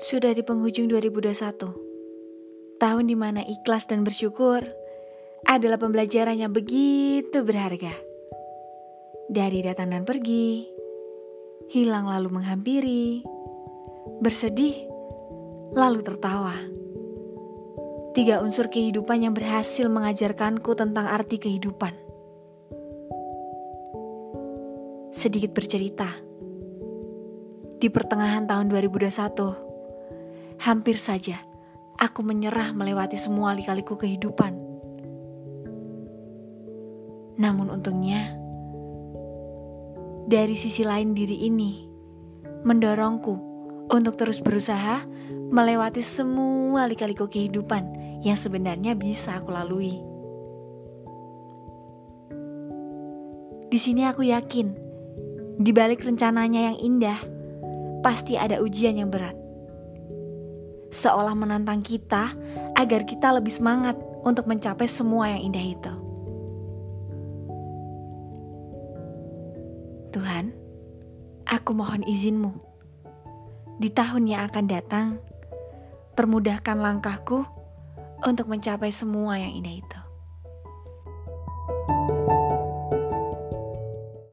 Sudah di penghujung 2021. Tahun di mana ikhlas dan bersyukur adalah pembelajaran yang begitu berharga. Dari datang dan pergi, hilang lalu menghampiri, bersedih lalu tertawa. Tiga unsur kehidupan yang berhasil mengajarkanku tentang arti kehidupan. Sedikit bercerita. Di pertengahan tahun 2021, Hampir saja aku menyerah melewati semua lika-liku kehidupan. Namun untungnya, dari sisi lain diri ini mendorongku untuk terus berusaha melewati semua lika-liku kehidupan yang sebenarnya bisa aku lalui. Di sini aku yakin, di balik rencananya yang indah, pasti ada ujian yang berat seolah menantang kita agar kita lebih semangat untuk mencapai semua yang indah itu. Tuhan, aku mohon izinmu. Di tahun yang akan datang, permudahkan langkahku untuk mencapai semua yang indah itu.